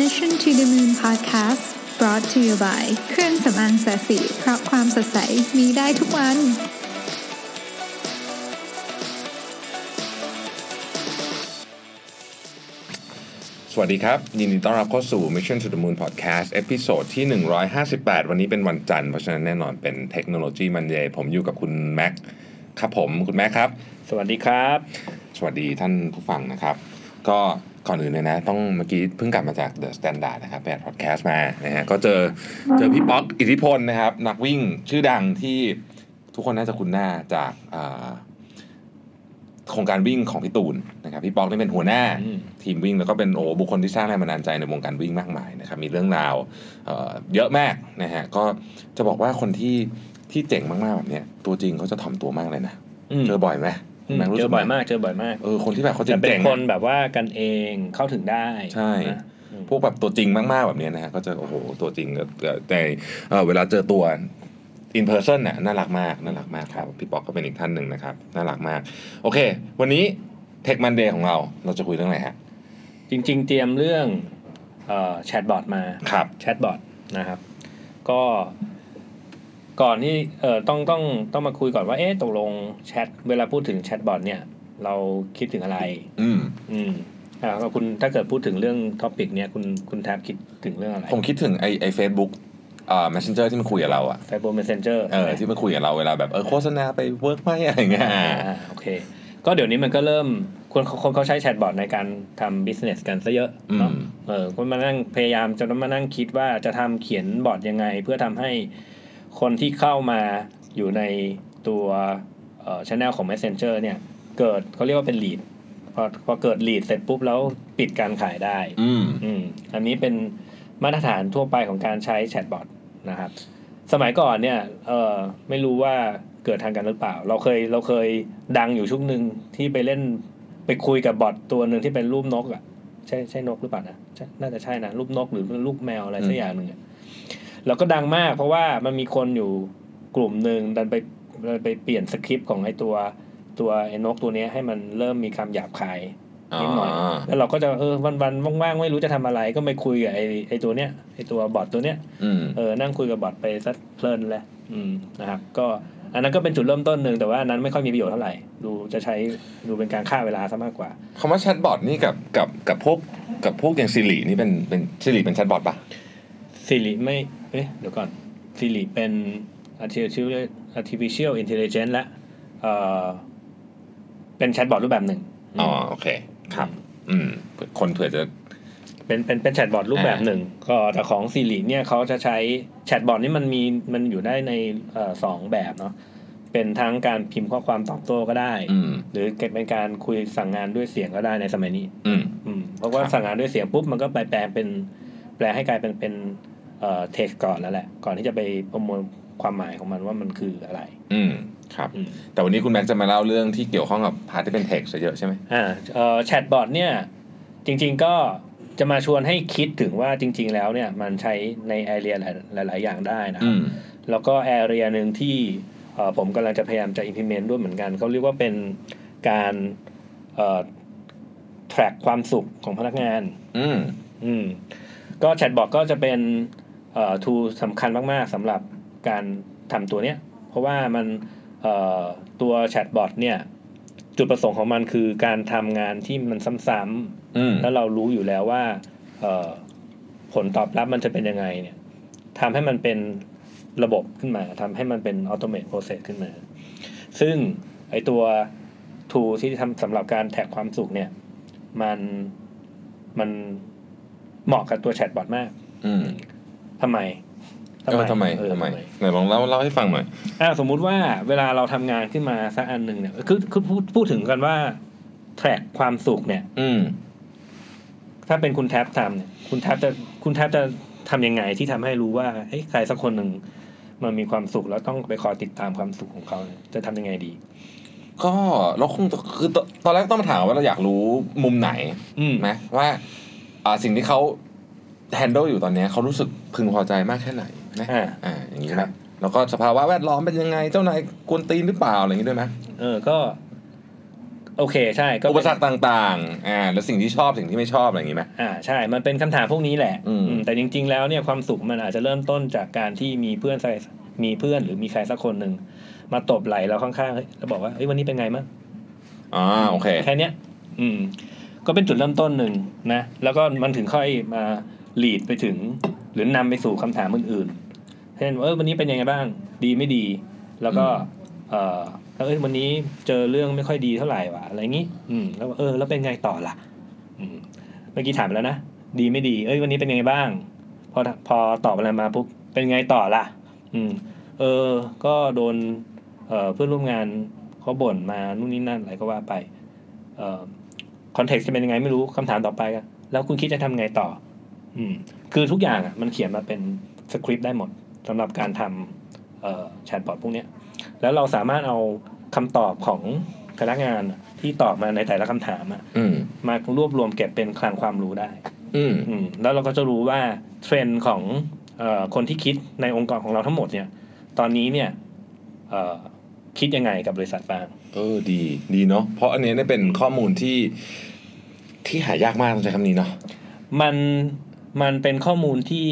Mission to the Moon Podcast brought to you by เครื่องสำอางแซสซี่เพราะความสดใสมีได้ทุกวัน สวัสดีครับ ยินดีต้อนรับเข้าสู่ Mission to the Moon Podcast episode ที่ 158 วันนี้เป็นวันจันทร์ เพราะฉะนั้นแน่นอนเป็นเทคโนโลยี Monday ผมอยู่กับคุณแม็กครับผมคุณแม็กครับ สวัสดีครับ สวัสดีท่านผู้ฟังนะครับ ก็ ก่อนอื่นเลยนะ ต้องเมื่อกี้เพิ่งกลับมาจาก The Standard นะครับแปดพอดแคสต์มานะฮะก็เจอเจอพี่ป๊อกอิทธิพลนะครับ นักวิ่งชื่อดังที่ทุกคนน่าจะคุ้นหน้าจากอ่าโครงการวิ่งของพี่ตูนนะครับพี่ป๊อกนี่เป็นหัวหน้าอืมทีมวิ่งแล้วก็เป็นโอ้บุคคลที่สร้างแรงบันดาลใจในวงการวิ่งมากมายนะครับมีเรื่องราวเอ่อเยอะมากนะฮะก็จะบอกว่าคนที่ที่เจ๋งมากๆแบบเนี้ยตัวจริงเขาจะถ่อมตัวมากเลยนะเจอบ่อยไหม อืมแม็กรู้เจสึอกบ่อยไหมากเจอบ่อยมากเออคนที่แบบเขาจะเป็นเจ๋งๆคอะนแบบว่ากันเองเข้าถึงได้ใช่นะอืมพวกแบบตัวจริงมากๆแบบเนี้ยนะฮะก็จะโอ้โหตัวจริงก็ก็แต่เอ่อเวลาเจอตัว in person น่ะน่ารักมากน่ารักมากครับพี่ป๊อกก็เป็นอีกท่านหนึ่งนะครับน่ารักมาก โอเค วันนี้ Tech Monday ของเราเราจะคุยเรื่องอะไรฮะจริง ๆ เตรียมเรื่องเอ่อแชทบอทมาครับแชทบอทนะครับ ก็ ก่อนที่เอ่อต้องต้องต้องมาคุยก่อนว่าเอ๊ะตกลงแชทเวลาพูดถึงแชทบอทเนี่ย เราคิดถึงอะไร อืมอืมอ่าแล้วคุณถ้าเกิดพูดถึงเรื่อง topic เนี่ยคุณคุณแทบคิดถึงเรื่องอะไรผมคิดถึงไอไอเฟซบุ๊กอ่า messenger ที่มันคุยกับเราอะ Facebook Messenger เออที่มันคุยกับเราเวลาแบบเออโฆษณาไป work ไหมอะไรเงี้ยอ่าโอเค ก็เดี๋ยวนี้มันก็เริ่มคนคนเขาใช้แชทบอทในการทำ business กันซะเยอะอืเนาะมเออคนมานั่งพยายามจะต้องมานั่งคิดว่าจะทำเขียนบอทยังไง เพื่อทำให้ คนที่เข้ามาอยู่ในตัวเอ่อ channel ของ Messenger เนี่ย เกิดเขาเรียกว่าเป็น lead พอพอเกิด lead เสร็จปุ๊บแล้วปิดการขายได้ อืมอืมอันนี้เป็นมาตรฐานทั่วไปของการใช้แชทบอทนะครับ สมัยก่อนเนี่ย เออไม่รู้ว่าเกิดทางกันหรือเปล่า เราเคยเราเคยดังอยู่ช่วงหนึ่งที่ไปเล่นไปคุยกับบอทตัวหนึ่งที่เป็นรูปนกอะใช่ใช่นกหรือเปล่านะใช่น่าจะใช่นะรูปนกหรือรูปแมวอะไรสักอย่างหนึ่งอะ แล้วก็ดังมาก เพราะว่ามันมีคนอยู่กลุ่มหนึ่งดันไปดันไปเปลี่ยนสคริปต์ของไอ้ตัวตัวไอ้นกตัวเนี้ยให้มันเริ่มมีคำหยาบคายนิดหน่อยแล้วเราก็จะเออวันวันๆว่างๆไม่รู้จะทำอะไรก็ไปคุยกับไอ้ไอ้ตัวเนี้ยไอ้ตัวบอทตัวเนี้ยอืมเออนั่งคุยกับบอทไปสักเพลินเลยอืมนะครับ ก็อันนั้นก็เป็นจุดเริ่มต้นหนึ่งแต่ว่าอันนั้นไม่ค่อยมีประโยชน์เท่าไหร่ ดูจะใช้ดูเป็นการฆ่าเวลาซะมากกว่าคำว่าแชทบอทนี่กับกับกับพวกกับพวกอย่าง Siri นี่เป็นเป็น Siri เป็นแชทบอทปะ Siri ไม่ เอ๊ะเดี๋ยวก่อน Siri เป็น artificial artificial intelligence และเอ่อเป็นแชทบอทรูปแบบหนึ่งอ๋อโอเคครับ อืมคนเผื่อจะเป็นเป็นเป็นแชทบอทรูปแบบหนึ่ง ก็แต่ของ Siri เนี่ยเขาจะใช้แชทบอทนี่มันมีมันอยู่ได้ในเอ่อสองแบบเนาะเป็นทั้งการพิมพ์ข้อความตอบโต้ก็ได้อืมหรือเป็นการคุยสั่งงานด้วยเสียงก็ได้ในสมัยนี้ อืมอืมเพราะว่าครับสั่งงานด้วยเสียงปุ๊บมันก็ไปแปลเป็น แปลให้กลายเป็นเป็น เอ่อเท็กซ์ก่อนแล้วแหละ ก่อนที่จะไปประมวลความหมายของมันว่ามันคืออะไร อืมครับอืมแต่วันนี้คุณแม็กซ์จะมาเล่าเรื่องที่เกี่ยวข้องกับ part ที่เป็น text เยอะใช่ไหมอ่าเอ่อแชทบอทเนี่ย จริง ๆก็จะมาชวนให้คิดถึงว่าจริง ๆ แล้วเนี่ยมันใช้ใน area หลาย ๆ อย่างได้นะคอืรับมแล้วก็ area หนึ่งที่เอ่อผมกำลังจะพยายามจะ implement ด้วยเหมือนกันเขาเรียกว่าเป็นการเอ่อ track ความสุขของพนักงาน อืมอืมก็แชทบอทก็จะเป็น เอ่อ tool สำคัญมากๆสำหรับการทำตัวเนี้ย เพราะว่ามันเอ่อตัวแชทบอทเนี่ย จุดประสงค์ของมันคือการทำงานที่มันซ้ำอืมๆแล้วเรารู้อยู่แล้วว่าเอ่อผลตอบรับมันจะเป็นยังไงเนี่ยทำให้มันเป็นระบบขึ้นมาทำให้มันเป็น automate process ขึ้นมา ซึ่งไอตัว tool ที่ทำสำหรับการแท็กความสุขเนี่ย มันมันเหมาะกับตัวแชทบอทมาก อืมทำไมเออทำไมเออทำไมไหนลองเล่าเล่าให้ฟังหน่อยอ่าสมมุติว่าเวลาเราทำงานขึ้นมาสักอันหนึ่งเนี่ยคือคือพูดพูดถึงกันว่าแทร็กความสุขเนี่ย อืม ถ้าเป็นคุณแท็บทำเนี่ย คุณแท็บจะคุณแท็บจะทำยังไงที่ทำให้รู้ว่าเฮ้ยใครสักคนหนึ่งมันมีความสุขแล้วต้องไปคอยติดตามความสุขของเขาเนี่ยจะทำยังไงดี ก็เราคงคือตตอนแรกต้องมาถามว่าเราอยากรู้มุมไหนอืมไหมว่า อ่าสิ่งที่เขา handle อยู่ตอนเนี้ยเขารู้สึกพึงพอใจมากแค่ไหนนะอ่าอ่าอย่างนี้ครันะบแล้วก็สภาวะแวดล้อมเป็นยังไงเจ้านายกวนตีนหรือเปล่าอะไรอย่างนี้ด้วยไหมเออก็โอเคใช่ก็อุปเป็นสรรคต่างๆอ่าแล้วสิ่งที่ชอบสิ่งที่ไม่ชอบอะไรอย่างงี้ไหมอ่าใช่ มันเป็นคำถามพวกนี้แหละอืมอืมแต่จริง ๆ แล้วเนี่ยความสุขมันอาจจะเริ่มต้นจากการที่มีเพื่อนใส่มีเพื่อนหรือมีใครสักคนหนึ่งมาตบไหล่เราข้างๆเฮ้ยแล้วบอกว่าเฮ้ยวันนี้เป็นไงมั้งอ่าโอเคแค่เนี้ย อืม ก็เป็นจุดเริ่มต้นหนึ่งนะแล้วก็มันถึงค่อยมา ลีดไปถึง หรือนำไปสู่คำถามอื่นๆเช่นว่าเออวันนี้เป็นยังไงบ้าง ดีไม่ดี แล้วก็เออแล้วเอยวันนี้เจอเรื่องไม่ค่อยดีเท่าไหร่วะอะไรงี้ อืม แล้วเออ แล้วเป็นไงต่อล่ะ อืมเมื่อกี้ถามไปแล้วนะดีไม่ดี เอ้ยวันนี้เป็นยังไงบ้าง พอพอตอบอะไรมาปุ๊บเป็นไงต่อล่ะ อืม เออ ก็โดนเอ่อเพื่อนร่วมงานเขาบ่นมานู่นนี่นั่นอะไรก็ว่าไป เอ่อคอนเท็กซ์จะเป็นยังไงไม่รู้คำถามต่อไปอะแล้วคุณคิดจะทำไงต่อ อืมคือทุกอย่างอะมันเขียนมาเป็นสคริปต์ได้หมดสำหรับการทำเอ่อแชทบอทพวกเนี้ยแล้วเราสามารถเอาคำตอบของพนักงานอะที่ตอบมาในแต่ละคำถามอะอืมมารวบรวมเก็บเป็นคลังความรู้ได้ อืมอืมแล้วเราก็จะรู้ว่าเทรนด์ของเออคนที่คิดในองค์กรของเราทั้งหมดเนี่ย ตอนนี้เนี่ยเอ่อคิดยังไงกับบริษัทบ้าง เออดี ดีเนาะเพราะอันเนี้ยเนี่ยเป็นข้อมูลที่ที่หายากมากต้องใช้คำนี้เนาะมัน มันเป็นข้อมูลที่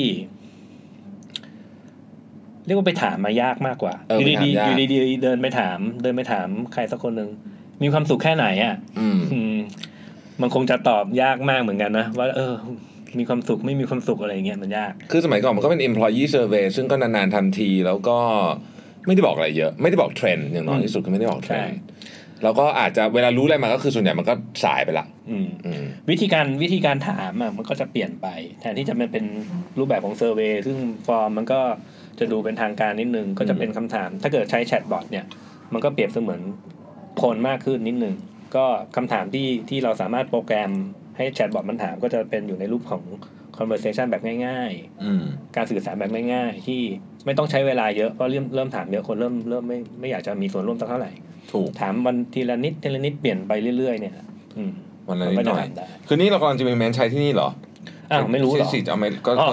เรียกว่าไปถามมายากมากกว่าเอออยู่ไปถามดียากๆอยู่ดีๆเดินไปถาม เดินไปถามใครสักคนหนึ่งมีความสุขแค่ไหนอะอืมอืมมันคงจะตอบยากมากเหมือนกันนะว่า เออ มีความสุขไม่มีความสุขอะไรอย่างเงี้ยมันยาก คือสมัยก่อนมันก็เป็น employee survey ซึ่งก็นานๆทำที แล้วก็ไม่ได้บอกอะไรเยอะ ไม่ได้บอกเทรนด์อย่างน้อยที่สุดก็ไม่ได้บอกเทรนใช่ด์ แล้วก็อาจจะเวลารู้อะไรมาก็คือส่วนใหญ่มันก็สายไปละอืมอืมวิธีการวิธีการถามอะมันก็จะเปลี่ยนไป แทนที่จะเป็นเป็นรูปแบบของ survey ซึ่งฟอร์มมันก็จะดูเป็นทางการนิดนึง ก็จะเป็นคำถาม ถ้าเกิดใช้แชทบอทเนี่ย มันก็เปรียบเสมือนคนมากขึ้นนิดนึง ก็คำถามที่ที่เราสามารถโปรแกรมให้แชทบอทมันถามก็จะเป็นอยู่ในรูปของ conversation แบบง่ายอืมๆการสื่อสารแบบง่ายๆที่ไม่ต้องใช้เวลาเยอะเพราะเริ่มเริ่มถามเยอะคนเริ่มเริ่มไม่ไม่อยากจะมีส่วนร่วมสักเท่าไหร่ ถูกถามวันทีละนิดทีละนิดเปลี่ยนไปเรื่อยๆเนี่ยอืมวันละมันิดก็หจะน่อยทำได้คือนี่เรากำลังจะมีแมนใช้ที่นี่เหรออ้าวไม่รู้เหรอสิจะเอาไหมก็อ๋อ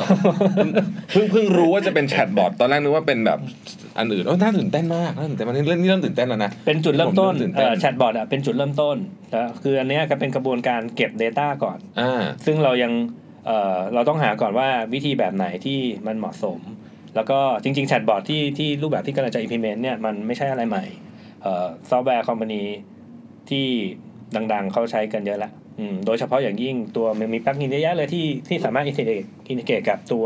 เพิ่งเพิ่งรู้ว่าจะเป็นแชทบอทตอนแรกนึกว่าเป็นแบบอันอื่นโอ้ยน่าตื่นเต้นมากน่าตื่นเต้นมากนี่เรื่องนี้เริ่มตื่นเต้นแล้วนะเป็นจุดเริ่มต้นผมเริ่มตื่นเต้เอ่นอแชทบอทอะเป็นจุดเริ่มต้นแล้วคืออันเนี้ยก็เป็นกระบวนการเก็บ Data ก่อนอ่าซึ่งเรายังเอ่อเราต้องหาก่อนว่าวิธีแบบไหนที่มันเหมาะสม แล้วก็จริงๆแชทบอทที่ที่รูปแบบที่กำลังจะ implement เนี่ยมันไม่ใช่อะไรใหม่เอ่อ software company ที่ดังๆ เขาใช้กันเยอะละอืมโดยเฉพาะอย่างยิ่งตัวมันมี plug-in เยอะแยะเลยที่ที่สามารถ integrate integrate กับตัว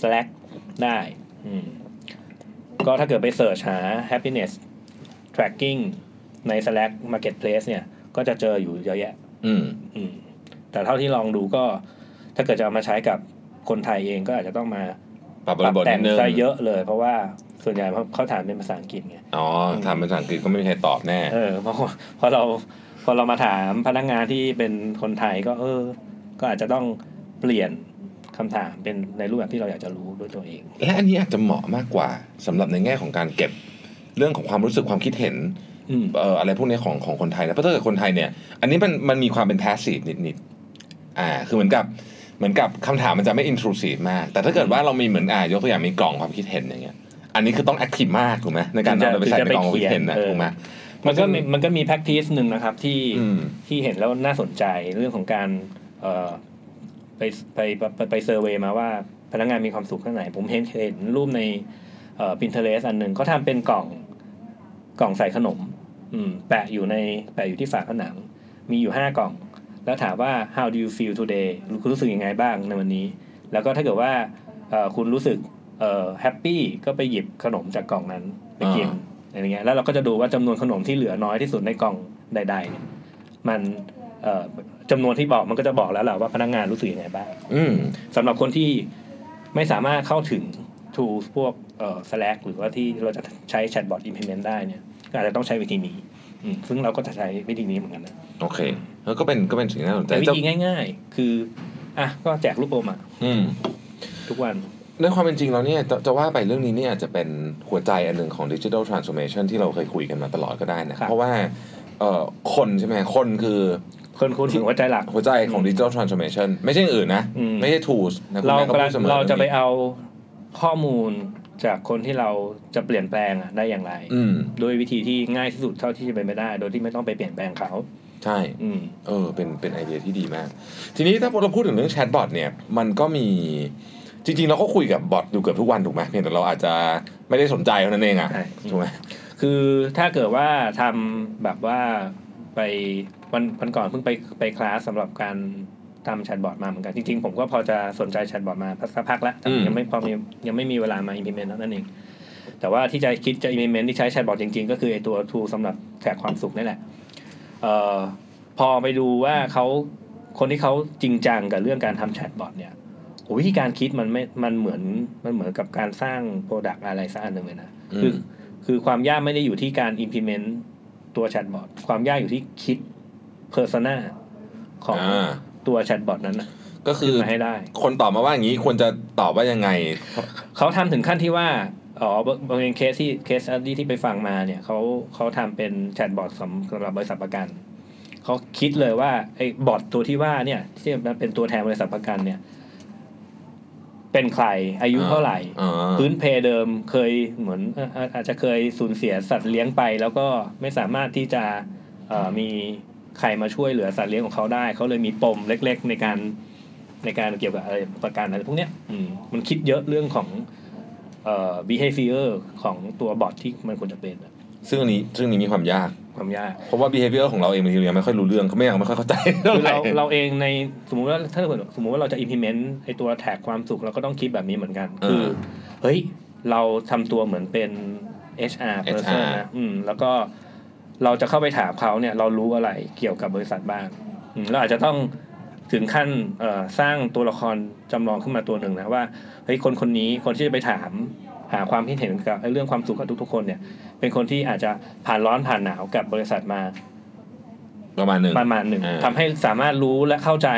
Slack ได้อืมก็ถ้าเกิดไป search หา happiness tracking ใน Slack Marketplace เนี่ย ก็จะเจออยู่เยอะแยะ อืม อืม แต่เท่าที่ลองดูก็ ถ้าเกิดจะเอามาใช้กับคนไทยเองก็อาจจะต้องมาปรับบปรัริบทแต่นิงดนึงซะเยอะเลย เพราะว่า ส่วนใหญ่เขาเขาถามเป็นภาษาอังกฤษไงอ๋อทำเป็นภาษาอังกฤษก็ไม่มีใครตอบแน่เออเพราะพอเราพอเรามาถามพนักงานที่เป็นคนไทยก็เออ ก็อาจจะต้องเปลี่ยนคำถามเป็นในรูปแบบที่เราอยากจะรู้ด้วยตัวเอง และอันนี้อาจจะเหมาะมากกว่าสำหรับในแง่ของการเก็บเรื่องของความรู้สึกความคิดเห็นอืมเอ่ออะไรพวกนี้ของของคนไทยนะเพราะถ้าเกิดคนไทยเนี่ย อันนี้มันมันมีความเป็น passive นิดๆอ่า คือเหมือนกับเหมือนกับคำถามมันจะไม่ intrusive มาก แต่ถ้าเกิดว่าเรามีเหมือนอ่ายกตัวอย่างมีกล่องความคิดเห็นอย่างเงี้ย อันนี้คือต้อง active มากถูกไหมในการถึงจะเอาไปใส่ในกล่องความคิดเห็นนะถึงจะไปเขียนถูกไหมมันก็มีมันก็มี practice หนึ่งนะครับที่อืมที่เห็นแล้วน่าสนใจเรื่องของการเอ่อไปไปไปไปเซอร์เวยมาว่าพนักงานมีความสุขแค่ไหน ผมเห็นเห็นรูปในเอ่อ Pinterest อันหนึ่งเขาทำเป็นกล่องกล่องใส่ขนม อืม แปะอยู่ในแปะอยู่ที่ฝาผนัง มีอยู่ห้ากล่อง แล้วถามว่า how do you feel today คุณรู้สึกยังไงบ้างในวันนี้ แล้วก็ถ้าเกิดว่าเอ่อคุณรู้สึก เอ่อแฮปปี้ก็ไปหยิบขนมจากกล่องนั้นไปกินอ่าอะไรเงี้ยแล้วเราก็จะดูว่าจำนวนขนมที่เหลือน้อยที่สุดในกล่องใดๆเนี่ยมันเอ่อจำนวนที่บอกมันก็จะบอกแล้วแหละว่าพนักงานรู้สึกยังไงบ้างอืมสำหรับคนที่ไม่สามารถเข้าถึง tools พวกเอ่อ Slack หรือว่าที่เราจะใช้ chatbot implement ได้เนี่ยก็อาจจะต้องใช้วิธีนี้อืมซึ่งเราก็จะใช้วิธีนี้เหมือนกันนะโอเคแล้วก็เป็นก็เป็นสิ่งที่น่าสนใจแต่วิจะธีง่าย ๆ คืออะก็แจกลูกอมอะอืมทุกวัน ในความเป็นจริงแล้วเนี่ยจะจะว่าไปเรื่องนี้เนี่ยอาจจะเป็นหัวใจอันหนึ่งของดิจิทัลทรานส์โอมชันที่เราเคยคุยกันมาตลอดก็ได้นะ ครับ เพราะว่าเอ่อคนใช่ไหมคนคือคนคุณถึงหัวใจหลัก หัวใจของดิจิทัลทรานส์โอมชันไม่ใช่อย่างอื่นนะ อืม ไม่ใช่ tools นะคุณเราแม่ก็กำลัพูงดเสมอเราจะไปรื่องนี้เอาข้อมูลจากคนที่เราจะเปลี่ยนแปลงอะได้อย่างไร อืม โดยวิธีที่ง่ายที่สุดเท่าที่จะเป็นไปได้ โดยที่ไม่ต้องไปเปลี่ยนแปลงเขา ใช่ อืม เออเป็นเป็นไอเดียที่ดีมาก ทีนี้ถ้าเราพูดถึงเรื่องแชทบอทเนี่ย มันก็มี จริงๆ เราก็คุยกับบอทอยู่เกือบทุกวันถูกไหมเพียงแต่เราอาจจะไม่ได้สนใจเท่านั้นเองอะใช่ถูกไหมคือถ้าเกิดว่าทำแบบว่าไปวันวันก่อนเพิ่งไปไปคลาสสำหรับการทำแชทบอทมาเหมือนกันจริงๆ ผมก็พอจะสนใจแชทบอทมาสักพักแล้วแต่ยังไม่พอมียังไม่มีเวลามา implement นั่นเอง แต่ว่าที่จะคิดจะ implement ที่ใช้แชทบอทจริงๆ ก็คือไอตัว tool สำหรับ track ความสุขนี่แหละเอ่อพอไปดูว่าเขาคนที่เขาจริงจังกับเรื่องการทำแชทบอทเนี่ยโอ้ วิธีการคิดมันไม่ มันเหมือน มันเหมือนกับการสร้าง product อะไรสักอันหนึ่งเลยนะ คือ คือความยากไม่ได้อยู่ที่การ implement ตัวแชทบอท ความยากอยู่ที่คิด persona ของอ่าตัวแชทบอทนั้นนะก็คือขึ้นมาให้ได้ คนตอบมาว่าอย่างนี้ควรจะตอบว่ายังไง เขาทำถึงขั้นที่ว่า อ๋อบางเคสที่เคสที่ที่ไปฟังมาเนี่ยเขาเขาทำเป็นแชทบอทสำสำหรับบริษัทประกัน เขาคิดเลยว่าไอ้บอทตัวที่ว่าเนี่ยที่มันเป็นตัวแทนบริษัทประกันเนี่ย เป็นใครอายุเท่าไหร่อ่าพื้นเพเดิมเคยเหมือนเอ่ออาอาจจะเคยสูญเสียสัตว์เลี้ยงไป แล้วก็ไม่สามารถที่จะเอ่อมีใครมาช่วยเหลือสัตว์เลี้ยงของเขาได้ เขาเลยมีปมเล็ก ๆ ในการในการเกี่ยวกับอะไรประกันอะไรพวกเนี้ยอืมมันคิดเยอะเรื่องของเอ่อ behavior ของตัวบอทที่มันควรจะเป็นอะซึ่งอันนี้ซึ่งอันนี้มีความยาก ความยากเพราะว่า behavior ของเราเองบางทีเรายังไม่ค่อยรู้เรื่องเขาไม่ยังไม่ค่อยเข้าใจเท่าคือไหร่เราเราเองในสมมุติว่าถ้าเกิดสมมุติว่าเราจะ implement ไอตัวแท็กความสุขเราก็ต้องคิดแบบนี้เหมือนกันคือเฮ้ย เราทำตัวเหมือนเป็น HR person นะอืม แล้วก็เราจะเข้าไปถามเขาเนี่ย เรารู้อะไรเกี่ยวกับบริษัทบ้างอืมเราอาจจะต้องถึงขั้นเอ่อสร้างตัวละครจำลองขึ้นมาตัวหนึ่งนะว่าเฮ้ยคนคนนี้คนที่จะไปถามหาความคิดเห็นกับไอ้เรื่องความสุขกับทุกๆคนเนี่ย เป็นคนที่อาจจะผ่านร้อนผ่านหนาวกับบริษัทมาประมาณหนึ่งประมาณหนึ่งอ่าทำให้สามารถรู้และเข้าใจ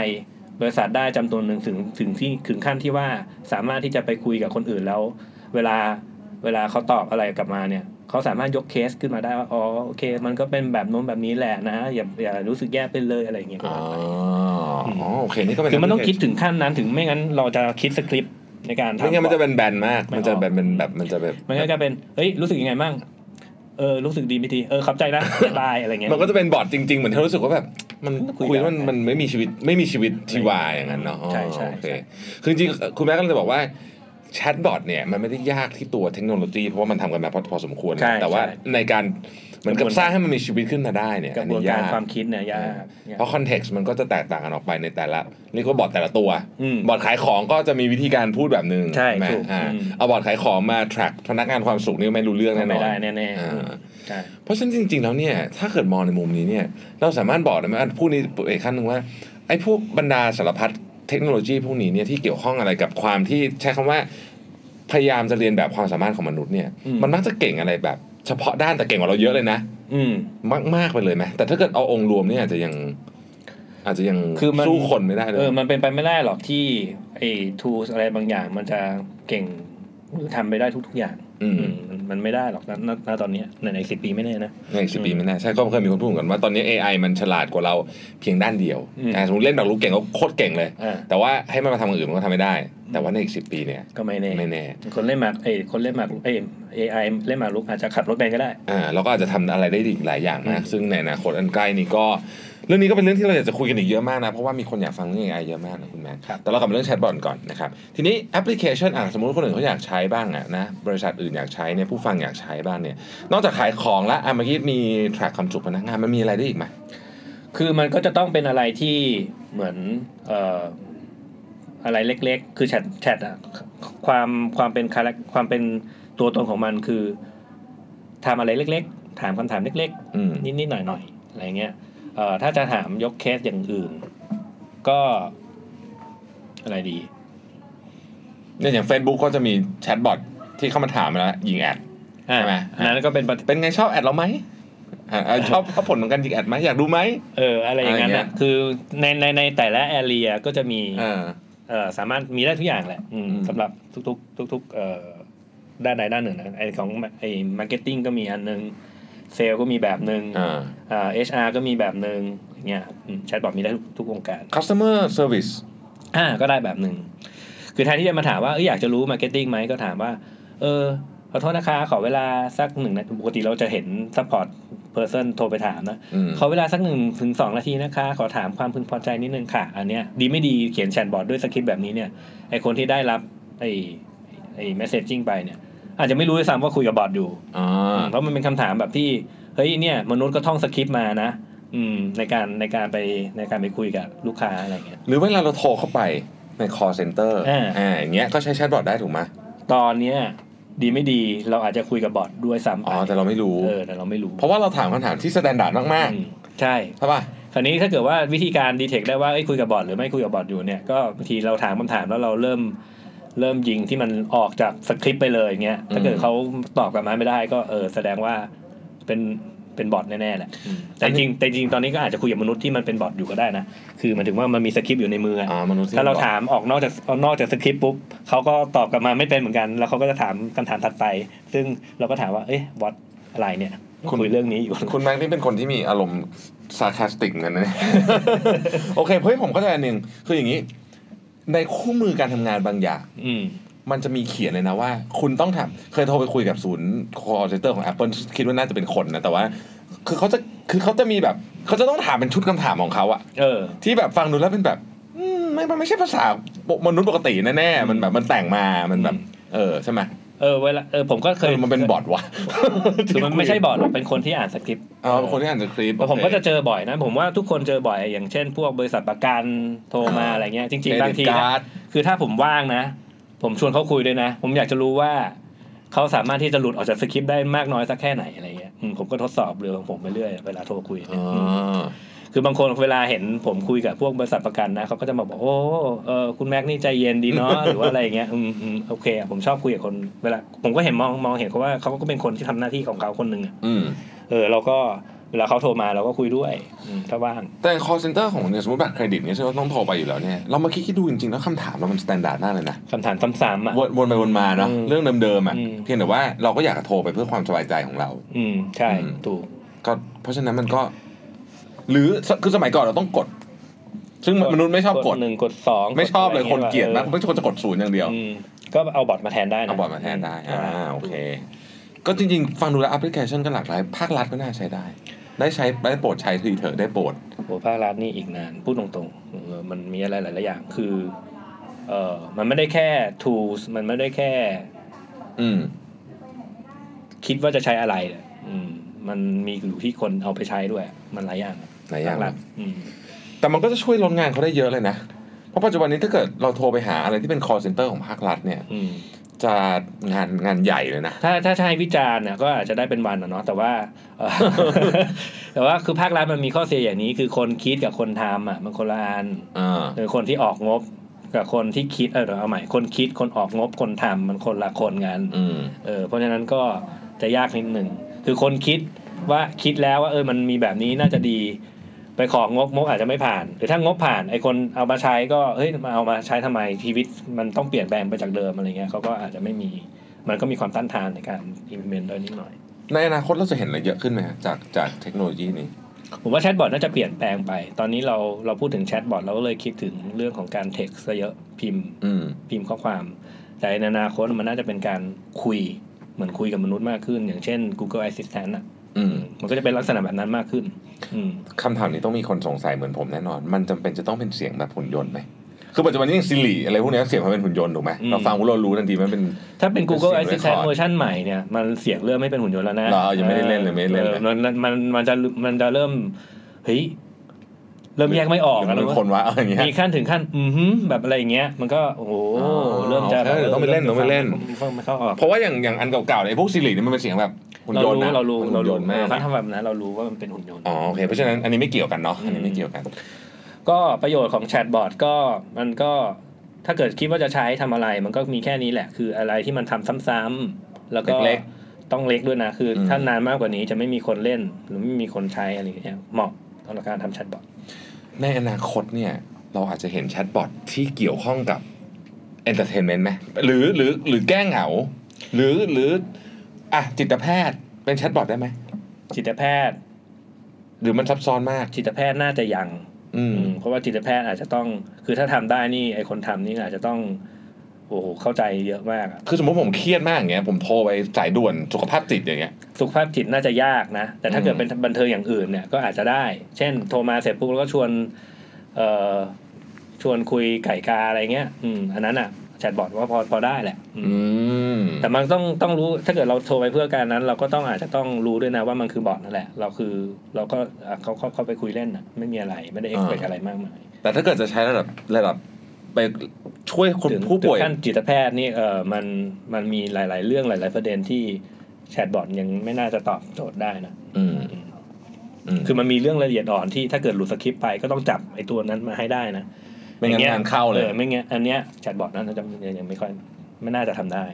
บริษัทได้จำนวนหนึ่งถึงถึงที่ถึงขั้นที่ว่าสามารถที่จะไปคุยกับคนอื่นแล้ว เวลาเวลาเขาตอบอะไรกลับมาเนี่ยเขาสามารถยกเคสขึ้นมาได้ว่าอ๋อโอเค มันก็เป็นแบบโน้นแบบนี้แหละนะอย่าอย่ารู้สึกแย่ไปเลยอะไรอย่างเงี้ยก็อ๋อได้อ๋อโอเคนี่ก็เป็นคือมันต้องคิดถึงขั้นนั้นถึงไม่งั้นเราจะคิดสคริปต์ในการทำไม่งั้นมันจะเป็นแบนมากไม่มันจะออกแบบเป็นแบบมันจะแบบมันก็จะเป็นเฮ้ยรู้สึกยังไงบ้าง เออรู้สึกดีไม่ดีเออขับใจนะบ๊ายบายอะไรเงี้ยมันก็จะเป็นบอทจริง ๆ เหมือนที่เรารู้สึกว่าแบบมันคุยคุยแล้วกัมันนมันไม่มีชีวิตไม่มีชีวิตชีวาอย่างนั้นเนาะอ๋อใช่ใช่โอเคใช่คือจริงๆคุณแม็กซ์ก็เลยจะบอกว่าแชทบอทเนี่ยมันไม่ได้ยากที่ตัวเทคโนโลยีเพราะว่ามันทำกันมาพอพอสมควรนะใช่แต่ว่าใช่ในการ เหมือนกับสร้างให้มันมีชีวิตขึ้นมาได้เนี่ยกระอันบวนนี้การยากความคิดเนี่ยยากยากเพราะ context มันก็จะแตกต่างกันออกไปในแต่ละเรียกว่าบอทแต่ละตัวอืมบอทขายของก็จะมีวิธีการพูดแบบหนึ่งใช่ไหมถูกอ่าอืมเอาบอทขายของมา track พนักงานความสุขนี่ไม่รู้เรื่องแน่นอนไม่ได้แน่ๆอ่าอืมใช่เพราะฉะนั้นจริง ๆ แล้วเนี่ยถ้าเกิดมองในมุมนี้เนี่ยเราสามารถบอกได้ไหมอันพูดนี้อีกขั้นหนึ่งว่าไอ้พวกบรรดาสารพัดเทคโนโลยีพวกนี้เนี่ยที่เกี่ยวข้องอะไรกับความที่ใช้คำว่าพยายามจะเรียนแบบความสามารถของมนุษย์เนี่ยอืมมันมักจะเก่งอะไรแบบ เฉพาะด้านแต่เก่งกว่าเราเยอะเลยนะ อืมมากมากๆไปเลยไหมแต่ถ้าเกิดเอาองค์รวมเนี่ยอาจจะยัง อาจจะยังคือมันสู้คนไม่ได้เลยเออมันเป็นไปไม่ได้หรอกที่ไอ้ tools อะไรบางอย่างมันจะเก่งหรือทำไปได้ทุกๆอย่างอื มอืมมันมันไม่ได้หรอกณณณตอนเนี้ยในในสิบปีไม่แน่นะในสิบปีไม่แน่ใช่ก็เคยมีคนพูดเหมือนกันว่าตอนนี้ AI มันฉลาดกว่าเราเพียงด้านเดียวอืมอ่าสมมติเล่นแบบรู้เก่งก็โคตรเก่งเลยอ่าแต่ว่าให้มันมาทำอย่างอื่นมันก็ทำไม่ได้ แต่ว่าในอีกสิบปีเนี่ยก็ไม่แน่ไม่แน่คนเล่นหมากเอ้ยคนเล่นหมากเอ้ย AI เล่นหมากรุกอาจจะขับรถเป็นก็ได้อ่าเราก็อาจจะทำอะไรได้อีกหลายอย่างมากอืมซึ่งในอนาคตอันใกล้นี้ก็ เรื่องนี้ก็เป็นเรื่องที่เราอยากจะคุยกันอีกเยอะมากนะ เพราะว่ามีคนอยากฟังเรื่อง AI เยอะมากนะคุณแม่ครับแต่เรากลับมาเรื่องแชทบอทก่อนนะครับ ทีนี้แอปพลิเคชันอะสมมติคนอื่นเขาอยากใช้บ้างอะนะบริษัทอื่นอยากใช้เนี่ยผู้ฟังอยากใช้บ้างเนี่ย นอกจากขายของแล้วอะเมื่อกี้มี track ความสุขพนักงานมันมีอะไรได้อีกไหมคือมันก็จะต้องเป็นอะไรที่เหมือนเอ่ออะไรเล็กๆ คือแชทแชทอะความความเป็นคาแรคความเป็นตัวตนของมันคือทำอะไรเล็ก ๆ ถามคำถามเล็กอืมๆนิดๆหน่อยๆอะไรเงี้ยเอ่อ ถ้าจะถามยกเคสอย่างอื่น ก็ อะไรดี เนี่ยอย่าง Facebook ก็จะมีแชทบอทที่เข้ามาถามแล้วยิง ad อ่าใช่ไหมอันนั้นก็เป็นประเป็นไงชอบ ad เราไหมอ่าอ่าชอบชอบผลของการยิง ad ไหมอยากดูไหมเอออะไรอย่างนั้นอะไรเงี้นะยคือในในในแต่ละ area ก็จะมีอ่าเอ่อสามารถมีได้ทุกอย่างแหละอืมอืมสำหรับทุกๆ ทุกๆเอ่อด้านใดด้านหนึ่งนะไอของไอ marketing ก็มีอันหนึง เซลก็มีแบบหนึ่งอ่าอ่า HR ก็มีแบบหนึ่งอย่างเงี้ยแชทบอทมีได้ทุกทุกวงการ customer service อ่าก็ได้แบบหนึ่งคือแทนที่จะมาถามว่าเอยอยากจะรู้ marketing ไหมก็ถามว่า เออขอโทษนะคะขอเวลาสักหนึ่งนาทีปกติเราจะเห็นซัพพอร์ต person โทรไปถามนะอืมขอเวลาสักหนึ่งถึงสองนาทีนะคะ ขอถามความพึงพอใจนิดนึงค่ะ อันเนี้ยดีไม่ดีเขียนแชทบอทด้วยสคริปต์แบบนี้เนี่ยไอคนที่ได้รับไอไอ messaging ไปเนี่ย อาจจะไม่รู้ด้วยซ้ำว่าคุยกับบอทอยู่อ่าเพราะมันเป็นคำถามแบบที่เฮ้ยเนี่ย มนุษย์ก็ท่องสคริปต์มานะ อืมในการในการไปในการไปคุยกับลูกค้าอะไรเงี้ยหรือเวลาเราโทรเข้าไปใน call center อ่าอ่าอย่างเงี้ยก็ใช้แชทบอทได้ถูกไหมตอนเนี้ยดีไม่ดีเราอาจจะคุยกับบอทด้วยซ้ำไปอ๋อแต่เราไม่รู้เออแต่เราไม่รู้ เพราะว่าเราถามคำถามที่ standard มากอืมใช่ๆใช่ป่ะคราวนี้ถ้าเกิดว่าวิธีการ detect ได้ว่าเอ้ยคุยกับบอทหรือไม่คุยกับบอทอยู่เนี่ยก็บางทีเราถามคำถามแล้วเราเริ่ม เริ่มยิงที่มันออกจากสคริปต์ไปเลยเงี้ยถ้าเกิดเขาตอบกลับมาไม่ได้ก็เออแสดงว่าเป็นเป็นบอทแน่ๆแหละอืมแต่จริงแต่จริงตอนนี้ก็อาจจะคุยกับมนุษย์ที่มันเป็นบอทอยู่ก็ได้นะ คือหมายถึงว่ามันมีสคริปต์อยู่ในมืออะอ่ามนุษย์ที่ถ้าเราบอกถามออกนอกจากเอานอกจากสคริปต์ปุ๊บเขาก็ตอบกลับมาไม่เป็นเหมือนกัน แล้วเขาก็จะถามคำถามถัดไป ซึ่งเราก็ถามว่าเอ๊ะบอทอะไรเนี่ยคุยเรื่องนี้อยู่ คุณแม็กนี่เป็นคนที่มีอารมณ์ sarcastic เหมือนกันนะ โอเคเฮ้ยผมเข้าใจอันหนึ่งคืออย่างนี้ ในคู่มือการทำงานบางอย่าง อืม มันจะมีเขียนเลยนะว่า คุณต้องทำเคยโทรไปคุยกับศูนย์ call center ของ Apple คิดว่าน่าจะเป็นคนนะ แต่ว่า คือเขาจะคือเขาจะมีแบบเขาจะต้องถามเป็นชุดคำถามของเขาอะเออ ที่แบบฟังดูแล้วเป็นแบบอืมไม่มันไม่ใช่ภาษามนุษย์ปกติแน่ๆมันแบบมันแต่งมามันแบบ เออใช่ไหม เออเวลาเออผมก็เคเอยอมันเป็นบอทวะคือมันไม่ใช่บอทหรอกเป็นคนที่อ่านสคริปต์อ๋อเป็นคนที่อ่านสคริปต์แต่ผมก็จะเจอบ่อยนะ ผมว่าทุกคนเจอบ่อยอย่างเช่น พวกบริษัทประกันโทรมาอะไรเงี้ยจริงๆบางทีนะการ์ดคือถ้าผมว่างนะ ผมชวนเขาคุยด้วยนะ ผมอยากจะรู้ว่าเขาสามารถที่จะหลุดออกจากสคริปต์ได้มากน้อยสักแค่ไหนอะไรเงี้ยอืมผมก็ทดสอบเรื่องของผมไปเรื่อยเวลาโทรคุยอ๋เนี่ยอม คือบางคนเวลาเห็นผมคุยกับพวกบริษัทประกันนะเขาก็จะมาบอกโอ้เออคุณแม็กนี่ใจเย็นดีเนาะหรือว่าอะไรอย่างเงี้ยอืมอืมโอเคอะผมชอบคุยกับคนเวลาผมก็เห็นมองมองเห็นเขาว่าเขาก็เป็นคนที่ทำหน้าที่ของเขาคนหนึ่งอะอืมเออเราก็เวลาเขาโทรมาเราก็คุยด้วยอืมถ้าว่าง แต่ call center ของเนี่ยสมมติบัตรเครดิตเนี่ยใช่ไหมต้องโทรไปอยู่แล้วเนี่ยเรามาคิดคิดดูจริงๆแล้วคำถามเรามัน standard มากเลยนะคำถามซ้ำๆอะวนวนไปวนมาเนาะอืมเรื่องเดิมๆอะอืมเพียงแต่ว่าเราก็อยากจะโทรไปเพื่อความสบายใจของเรา อืมใช่อืมถูกก็เพราะฉะนั้นมันก็ หรือคือสมัยก่อนเราต้องกด ซึ่งมนุษย์ไม่ชอบกดหนึ่งกดสองไม่ชอบเลยคนเกลียดมากออไม่ใช่คนจะกดศูนย์อย่างเดียวอืมก็เอาบอทมาแทนได้นะเอาบอร์ดมาแทนได้อ่าโอเค ก็จริงๆ ฟังดูแล้วแอปพลิเคชันก็หลากหลายภาครัฐก็น่าใช้ได้ ได้ใช้ได้โปรดใช้ทีเถอะได้โปรดโอ้ภาครัฐนี่อีกนานพูดตรงๆเออมันมีอะไรหลายๆอย่างคือเออมันไม่ได้แค่ tools มันไม่ได้แค่ อืม คิดว่าจะใช้อะไรเนี่ยอืม มันมีอยู่ที่คนเอาไปใช้ด้วย มันหลายอย่างห ลายอย่างภครัฐอืมแต่มันก็จะช่วยลดงานเขาได้เยอะเลยนะ เพราะปัจจุบันนี้ถ้าเกิดเราโทรไปหาอะไรที่เป็น call center ของภาครัฐเนี่ยอืมจะงานงานใหญ่เลยนะ ถ้าถ้าจะให้วิจารณ์เนี่ยก็อาจจะได้เป็นวันอะเนาะแต่ว่าเอ่อแต่ว่าคือภาครัฐมันมีข้อเสียอย่างนี้ คือคนคิดกับคนทำอะมันคนละอันอ่าหรือคนที่ออกงบกับคนที่คิดเออเดี๋ยวเอาใหม่คนคิดคนออกงบคนทำมันคนละคนกันอืมเออเพราะฉะนั้นก็จะยากนิดหนึ่งคือคนคิดว่าคิดแล้วว่าเออมันมีแบบนี้น่าจะดี ไปของงบงบอาจจะไม่ผ่าน หรือถ้างบผ่านไอคนเอามาใช้ก็เฮ้ยมาเอามาใช้ทำไมชีวิตมันต้องเปลี่ยนแปลงไปจากเดิมอะไรเงี้ยเขาก็อาจจะไม่มีมันก็มีความต้านทานในการ implement ด้วยนิดหน่อย ในอนาคตเราจะเห็นอะไรเยอะขึ้นไหมฮะจากจากเทคโนโลยีนี้ ผมว่าแชทบอทน่าจะเปลี่ยนแปลงไป ตอนนี้เราเราพูดถึงแชทบอทเราก็เลยคิดถึงเรื่องของการเท็กซ์ซะเยอะพิมพ์อืมพิมพ์ข้อความ แต่ในอนาคตมันน่าจะเป็นการคุยเหมือนคุยกับมนุษย์มากขึ้น อย่างเช่น Google Assistant อะอืมมันก็จะเป็นลักษณะแบบนั้นมากขึ้นอืม คำถามนี้ต้องมีคนสงสัยเหมือนผมแน่นอน มันจำเป็นจะต้องเป็นเสียงแบบหุ่นยนต์ไหมคือปัจจุบันนี้อย่างซิริอะไรพวกเนี้ยเสียงมันเป็นหุ่นยนต์ถูกไหมอืมเราฟังพวกเรารู้ทันทีมันเป็น ถ้าเป็น Google เป็นเสียง Assistant record เวอร์ชันใหม่เนี่ยมันเสียงเริ่มไม่เป็นหุ่นยนต์แล้วนะเหรอยังไม่ได้เล่นเลยไม่ได้เล่นเลยออมันมันมันจะมันจะเริ่มเฮ้ยเริ่มแยกไม่ออกหรือมันเป็นแล้วคนวะอะไรอย่างเงี้ยมีขั้นถึงขั้นอือหือแบบอะไรอย่างเงี้ย มันก็โอ้โหอ๋อเริ่มจะโอเคเดี๋ยวต้องไปเล่นต้องไปเล่นฟังไม่เข้าออกเพราะว่าอย่างอย่างอันเก่าๆเนี่ยไอ้พวกซิริเนี่ยมันเป็นเสียงแบบ หุ่นเรายนต์รู้นะเรารู้มันเราหุ่นยรู้นต์มากเขาทำแบบนั้นเรารู้ว่ามันเป็นหุ่นยนต์อ๋อโอเคเพราะฉะนั้นอันนี้ไม่เกี่ยวกันเนาะอันนี้ไม่เกี่ยวกัน ก็ประโยชน์ของแชทบอทก็มันก็ถ้าเกิดคิดว่าจะใช้ทำอะไร มันก็มีแค่นี้แหละ คืออะไรที่มันทำซ้ำๆแล้วก็เล็กต้องเล็กด้วยนะ คืออมถ้านานมากกว่านี้จะไม่มีคนเล่น หรือไม่มีคนใช้อะไรอย่างเงี้ยเหมาะสำหรับการทำแชทบอทในอนาคตเนี่ย เราอาจจะเห็นแชทบอทที่เกี่ยวข้องกับ entertainment ไหมหรือหรือหรือแก้เหงา หรือหรือ อะจิตแพทย์เป็นแชทบอทได้ไหมจิตแพทย์ หรือมันซับซ้อนมาก จิตแพทย์น่าจะยังอืมอืมเพราะว่าจิตแพทย์อาจจะต้อง คือถ้าทำได้นี่ไอคนทำนี่อาจจะต้องโอ้โหเข้าใจเยอะมากอะคือสมมติผมเครียดมากอย่างเงี้ยผมโทรไปสายด่วนสุขภาพจิตอย่างเงี้ย สุขภาพจิตน่าจะยากนะ แต่ถ้าอืมเกิดเป็นบันเทิงอย่างอื่นเนี่ยก็อาจจะได้ เช่น โทรมาเสร็จปุ๊บแล้วก็ชวน เอ่อชวนคุยไก่กาอะไรเงี้ย อืมอันนั้นอะแชทบอทว่าพอพอได้แหละอืมอืมแต่มันต้องต้องรู้ถ้าเกิดเราโทรไปเพื่อการนั้น เราก็ต้องอาจจะต้องรู้ด้วยนะว่ามันคือบอทนั่นแหละ เราคือเราก็อะเขาเขาเขาไปคุยเล่นอะไม่มีอะไรไม่ได้เอ็กซ์เพอะไรมากมายแต่ถ้าเกิดจะใช้ระดับระดับไปช่วยคนถึงผู้ป่วยถึงขั้นจิตแพทย์นี่เออมันมันมีหลาย ๆ เรื่องหลาย ๆ ประเด็นที่แชทบอทยังไม่น่าจะตอบโจทย์ได้นะอืมอืมคือมันมีเรื่องละเอียดอ่อนที่ถ้าเกิดหลุดสคริปต์ไปก็ต้องจับไอ้ตัวนั้นมาให้ได้นะ ไม่งั้นอย่งานเข้าเลยออไม่งั้นอันเนี้ยแชทบอทนั้นจะยังไม่ค่อยไม่น่าจะทำได้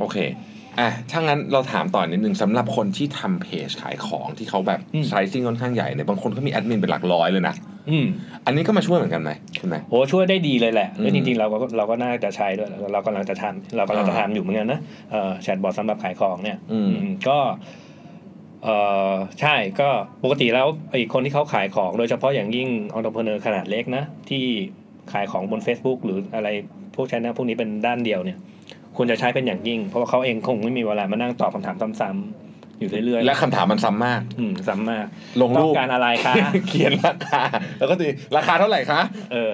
โอเคอะถ้างั้นเราถามต่อนิดนึงสำหรับคนที่ทำเพจขายของที่เขาแบบอืม sizing ค่อนข้างใหญ่เนี่ยบางคนก็มีแอดมินเป็นหลักร้อยเลยนะอืมอันนี้ก็มาช่วยเหมือนกันไหมคุณไหมโหช่วยได้ดีเลยแหละอืมแล้วจริงๆเราก็เราก็น่าจะใช้ด้วยเรากำลังจะทำเรากำลังจะทำอยู่เหมือนกันนะเอ่อแชทบอทสำหรับขายของเนี่ยอืมอืมก็เออใช่ก็ปกติแล้วไอ้คนที่เขาขายของโดยเฉพาะอย่างยิ่งองค์ประกอบขนาดเล็กนะที่ ขายของบน Facebook หรืออะไรพวกชแนลพวกนี้เป็นด้านเดียวเนี่ยควรจะใช้เป็นอย่างยิ่ง เพราะว่าเขาเองคงไม่มีเวลามานั่งตอบคำถามซ้ำๆ อยู่เรื่อยๆและคำถามมันซ้ำมาก อืมซ้ำมาก ลงต้รูองปการอะไรคะ เขียนราคา แล้วก็ตีราคาเท่าไหร่คะ เออ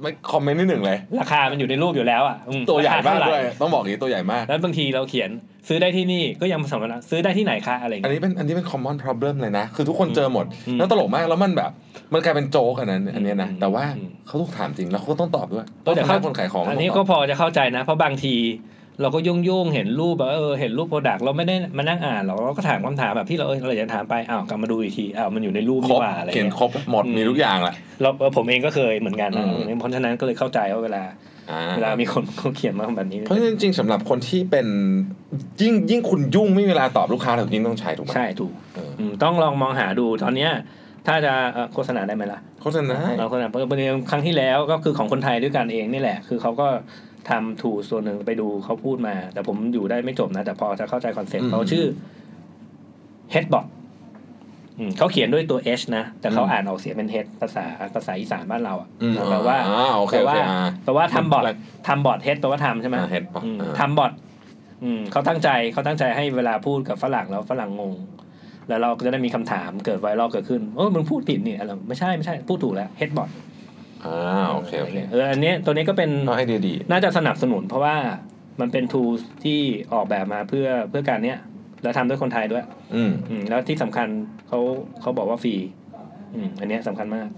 ไม่คอมเมนต์นิดหนึ่งเลย ราคามันอยู่ในรูปอยู่แล้วอะอืมตัวใหญ่รคมากเท่ด้วยไหร่ต้องบอกอย่างนี้ตัวใหญ่มาก แล้วบางทีเราเขียนซื้อได้ที่นี่ก็ยังสมมติว่าซื้อได้ที่ไหนคะอะไรอย่างอันเงี้ยนี้เป็นอันนี้เป็น common problem เลยนะ คือทุกคนเจอหมดอืมแล้วตลกมากแล้วมันแบบ มันกลายเป็นโจ๊กอันนั้นอันเนี้ยนะอืมแต่ว่าอืมเขาถูกถามจริงแล้วเขาก็ต้องตอบด้วยก็เดี๋ยวถ้าคนขายของ อันนี้ต้ก็งตบพอจะเข้าใจนะ เพราะบางที เราก็ยุ่งยุ่งๆเห็นรูปแบบเออเห็นรูปโปรดักต์เราไม่ได้มานั่งอ่านหรอกเราก็ถามคำถามแบบที่เราเออเราอยากจะถามไปอ้าวกลับมาดูอีกทีอ้าวมันอยู่ในรูปครนี่บหว่าอะไรเขียนเงี้ยครบหมดอืมมีทุกอย่างแหละ เราเออผมเองก็เคยเหมือนกันนะอืม เพราะฉะนั้นก็เลยเข้าใจว่าเวลา อ่าเวลามีคนเขาเขียนมาแบบนี้ เพราะฉะนั้นจริงๆสำหรับคนที่เป็นยิ่งยิ่งคุณยุ่งไม่มีเวลาตอบลูกค้าเรายิ่งต้องใช้ถูกไหม ใช่ถูกเอออื มต้องลองมองหาดูตอนเนี้ยถ้าจะเอ่อโฆษณาได้ไหมล่ะ โฆษณา เราโฆษณาประเด็นครั้งที่แล้วก็คือของคนไทยด้วยกันเองนี่แหละ คือเขาก็ ทำถูส่วนหนึ่งไปดูเขาพูดมา แต่ผมอยู่ได้ไม่จบนะ แต่พอจะเข้าใจคอนเซ็ปต์เขาชื่อ headbot อืมเขาเขียนด้วยตัว h นะ แต่เขาอ่านออกเสียงเป็น head ภาษาภาษาอีสานบ้านเราอะอืมแปลว่าอ่าโอเคแปลโอว่าเคอ่าแปลว่าทำบอทมันทำบอท head แปลว่าทำใช่ไหมอ่า head บอทอืมอ่าทำบอทอืมเขาตั้งใจเขาตั้งใจให้เวลาพูดกับฝรั่งแล้วฝรั่งงง แล้วเราก็จะได้มีคำถามเกิดไวรัลเกิดขึ้นโอ้ยมึงพูดผิดนี่อะไรไม่ใช่ไม่ใช่พูดถูกแล้ว headbot อ่าโอเคโอเคเอออันเนี้ยตัวนี้ก็เป็นก็ไอเดียดีน่าจะสนับสนุนเพราะว่ามันเป็น tools ที่ออกแบบมาเพื่อเพื่อการเนี้ยแล้วทำด้วยคนไทยด้วย อืมอืมแล้วที่สำคัญเขาเขาบอกว่าฟรีอืมอันเนี้ยสำคัญมาก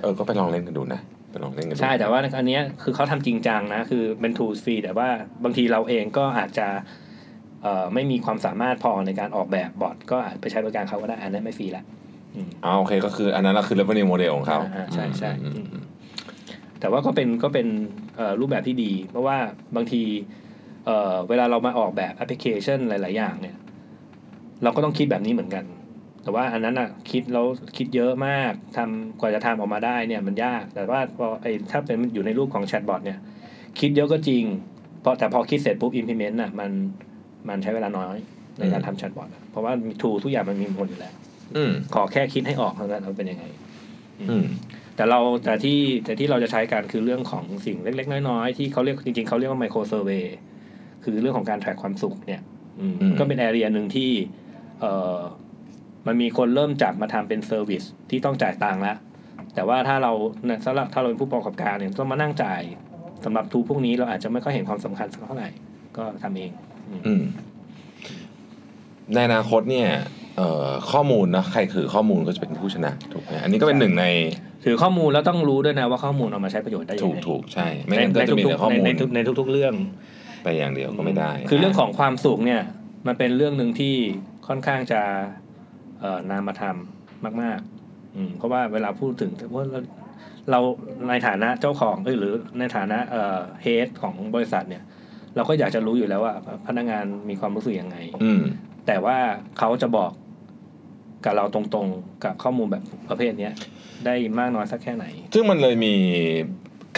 เออก็ไปลองเล่นกันดูนะไปลองเล่นกันดูใช่แต่ว่าอันเนี้ยคือเขาทำจริงจังนะคือเป็น tools ฟรีแต่ว่าบางทีเราเองก็อาจจะเอ่อไม่มีความสามารถพอในการออกแบบบอร์ดก็อาจไปใช้บริการเขาก็ได้อันนั้นไม่ฟรีละ อืมอ่าโอเคก็คืออันนั้นก็คือ revenue model ของเขาอ่าใช่ใช่อืมอืมอืมแต่ว่าก็เป็นก็เป็นเอ่อรูปแบบที่ดี เพราะว่าบางทีเอ่อเวลาเรามาออกแบบแอปพลิเคชันหลาย ๆ อย่างเนี่ย เราก็ต้องคิดแบบนี้เหมือนกัน แต่ว่าอันนั้นอะคิดแล้วคิดเยอะมากทำกว่าจะทำออกมาได้เนี่ยมันยาก แต่ว่าพอไอ้ถ้าเป็นอยู่ในรูปของแชทบอทเนี่ย คิดเยอะก็จริงเพราะแต่พอคิดเสร็จปุ๊บ implement น่ะมันมันใช้เวลาน้อยในการทำแชทบอทอะเพราะว่า tool ทุกอย่างมันมีหมดอยู่แล้ว อืมขอแค่คิดให้ออกเท่านั้นว่าเป็นยังไง อืม แต่เราแต่ที่แต่ที่เราจะใช้กันคือเรื่องของสิ่งเล็ก ๆ น้อยๆที่เขาเรียกจริง ๆเขาเรียกว่า micro surveyคือเรื่องของการ track ความสุขเนี่ย อืมอืมก็เป็น area หนึ่งที่ เอ่อมันมีคนเริ่มจับมาทำเป็น service ที่ต้องจ่ายตังค์แล้วแต่ว่าถ้าเราเนี่ยสำหรับถ้าเราเป็นผู้ประกอบการเนี่ยต้องมานั่งจ่ายสำหรับ tool พวกนี้เราอาจจะไม่ค่อยเห็นความสำคัญสักเท่าไหร่ก็ทำเอง อืมอืมในอนาคตเนี่ยเอ่อ ข้อมูลนะใครถือข้อมูลก็จะเป็นผู้ชนะถูกไหมอันนี้ก็เป็นหนึ่งในถือข้อมูลแล้วต้องรู้ด้วยนะว่าข้อมูลเอามาใช้ประโยชน์ได้ยัถูงกไงถูกใช่ไม่งั้นก็ในจะมีทุกแต่ข้อมูลในในทุกในทุก ๆ เรื่องไปอย่างเดียวก็ไม่ได้ คือเรื่องของความสุขเนี่ย มันเป็นเรื่องหนึ่งที่ค่อนข้างจะเอ่อนามธรรมมาก ๆ อืมเพราะว่าเวลาพูดถึงว่าเราเราในฐานะเจ้าของเอ้ยหรือในฐานะเอ่อเฮดของบริษัทเนี่ย เราก็อยากจะรู้อยู่แล้วว่าพนักงานมีความรู้สึกยังไงอืมแต่ว่าเขาจะบอก กับเราตรงๆ กับข้อมูลแบบประเภทเนี้ยได้มากน้อยสักแค่ไหน ซึ่งมันเลยมี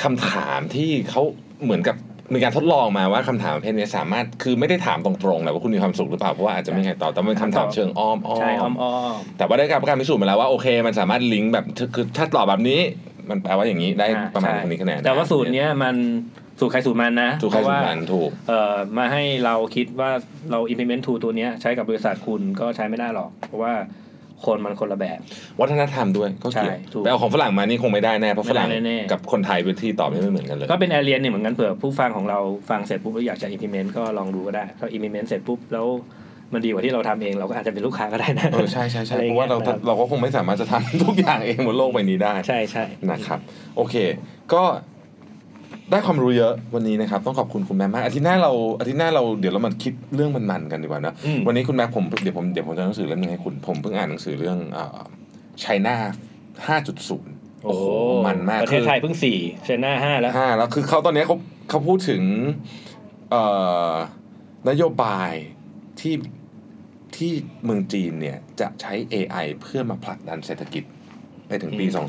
คำถามที่เขาเหมือนกับมีการทดลองมาว่าคำถามประเภทนี้สามารถคือไม่ได้ถามตรงๆแหละว่าคุณมีความสุขหรือเปล่าเพราะว่าอาจจะไม่มีใครตอบแต่มันเป็นคำถามเชิงอ้อมอ้อใช่อ้อมมอ้อมแต่ว่าได้การประกันพิสูจน์มาแล้วว่าโอเค มันสามารถลิงก์แบบคือถ้าตอบแบบนี้ มันแปลว่าอย่างนี้ได้อ่าประมาณใช่คนนี้คะแนนแต่ว่าสูตรเนี้ยมันสูตรใครสูตรมันนะถูกใครเพราะถูว่ากมันถูกเอ่อมาให้เราคิดว่าเรา implement tool ตัวเนี้ยใช้กับบริษัทคุณก็ใช้ไม่ได้หรอก เพราะว่า คนมันคนละแบบ วัฒนธรรมด้วยก็เกี่ยวใช่ถูกไปเอาของฝรั่งมานี่คงไม่ได้แน่เพราะฝรั่งไม่ได้แน่ๆกับคนไทยพื้นที่ตอบไม่เหมือนกันเลยก็เป็นแอเรียนเนี่ยเหมือนกันเผื่อผู้ฟังของเราฟังเสร็จปุ๊บแล้วอยากจะ implement ก็ลองดูก็ได้ถ้า implement เสร็จปุ๊บแล้วมันดีกว่าที่เราทำเองเราก็อาจจะเป็นลูกค้าก็ได้นะเออใช่ใช่ใช่อะไรเพอย่งราะว่าเรางี้ยคบเราก็คงไม่สามารถจะทำทุกอย่างเองบนโลกใบนี้ได้ ใช่ใช่นะครับ โอเค ก็ ได้ความรู้เยอะวันนี้นะครับ ต้องขอบคุณคุณแม่มากอาทิตย์หน้าเราอาทิตย์หน้าเราเดี๋ยวเรามาคิดเรื่องมันๆกันดีกว่านะอืมวันนี้คุณแม่ผมเดี๋ยวผมเดี๋ยวผมจะอ่านหนังสือเล่มนึงให้คุณผมเพิ่งอ่านหนังสือเรื่องเอ่อ China 5.0โอ้โหมันมากประเทศไทยเพิ่งสี่เชน่าห้าแล้วห้าแล้วคือเขาตอนนี้เขาเขาพูดถึงเอ่อนโยบายที่ที่เมืองจีนเนี่ยจะใช้ AI เพื่อมาผลักดันเศรษฐกิจไป ถึงปีอืม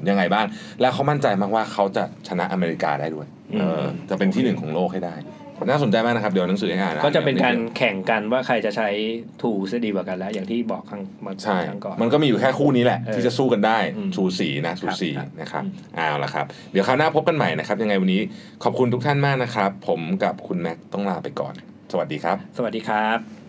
2050 ยังไงบ้าง แล้วเขามั่นใจมากว่าเขาจะชนะอเมริกาได้ด้วยอืมเออจะเป็นที่หนึ่งของโลกให้ได้น่าสนใจมากนะครับ เดี๋ยวหนังสือให้อ่านก็จะเป็นการแข่งกันว่าใครจะใช้ tool ซะดีกว่ากันแล้ว อย่างที่บอกครั้งมาใช่ครั้งก่อน มันก็มีอยู่แค่คู่นี้แหละเออที่จะสู้กันได้อืมสูสีนะสูสีครับนะครับอืมเอาละครับ เดี๋ยวคราวหน้าพบกันใหม่นะครับ ยังไงวันนี้ขอบคุณทุกท่านมากนะครับ ผมกับคุณแม็กต้องลาไปก่อน สวัสดีครับ สวัสดีครับ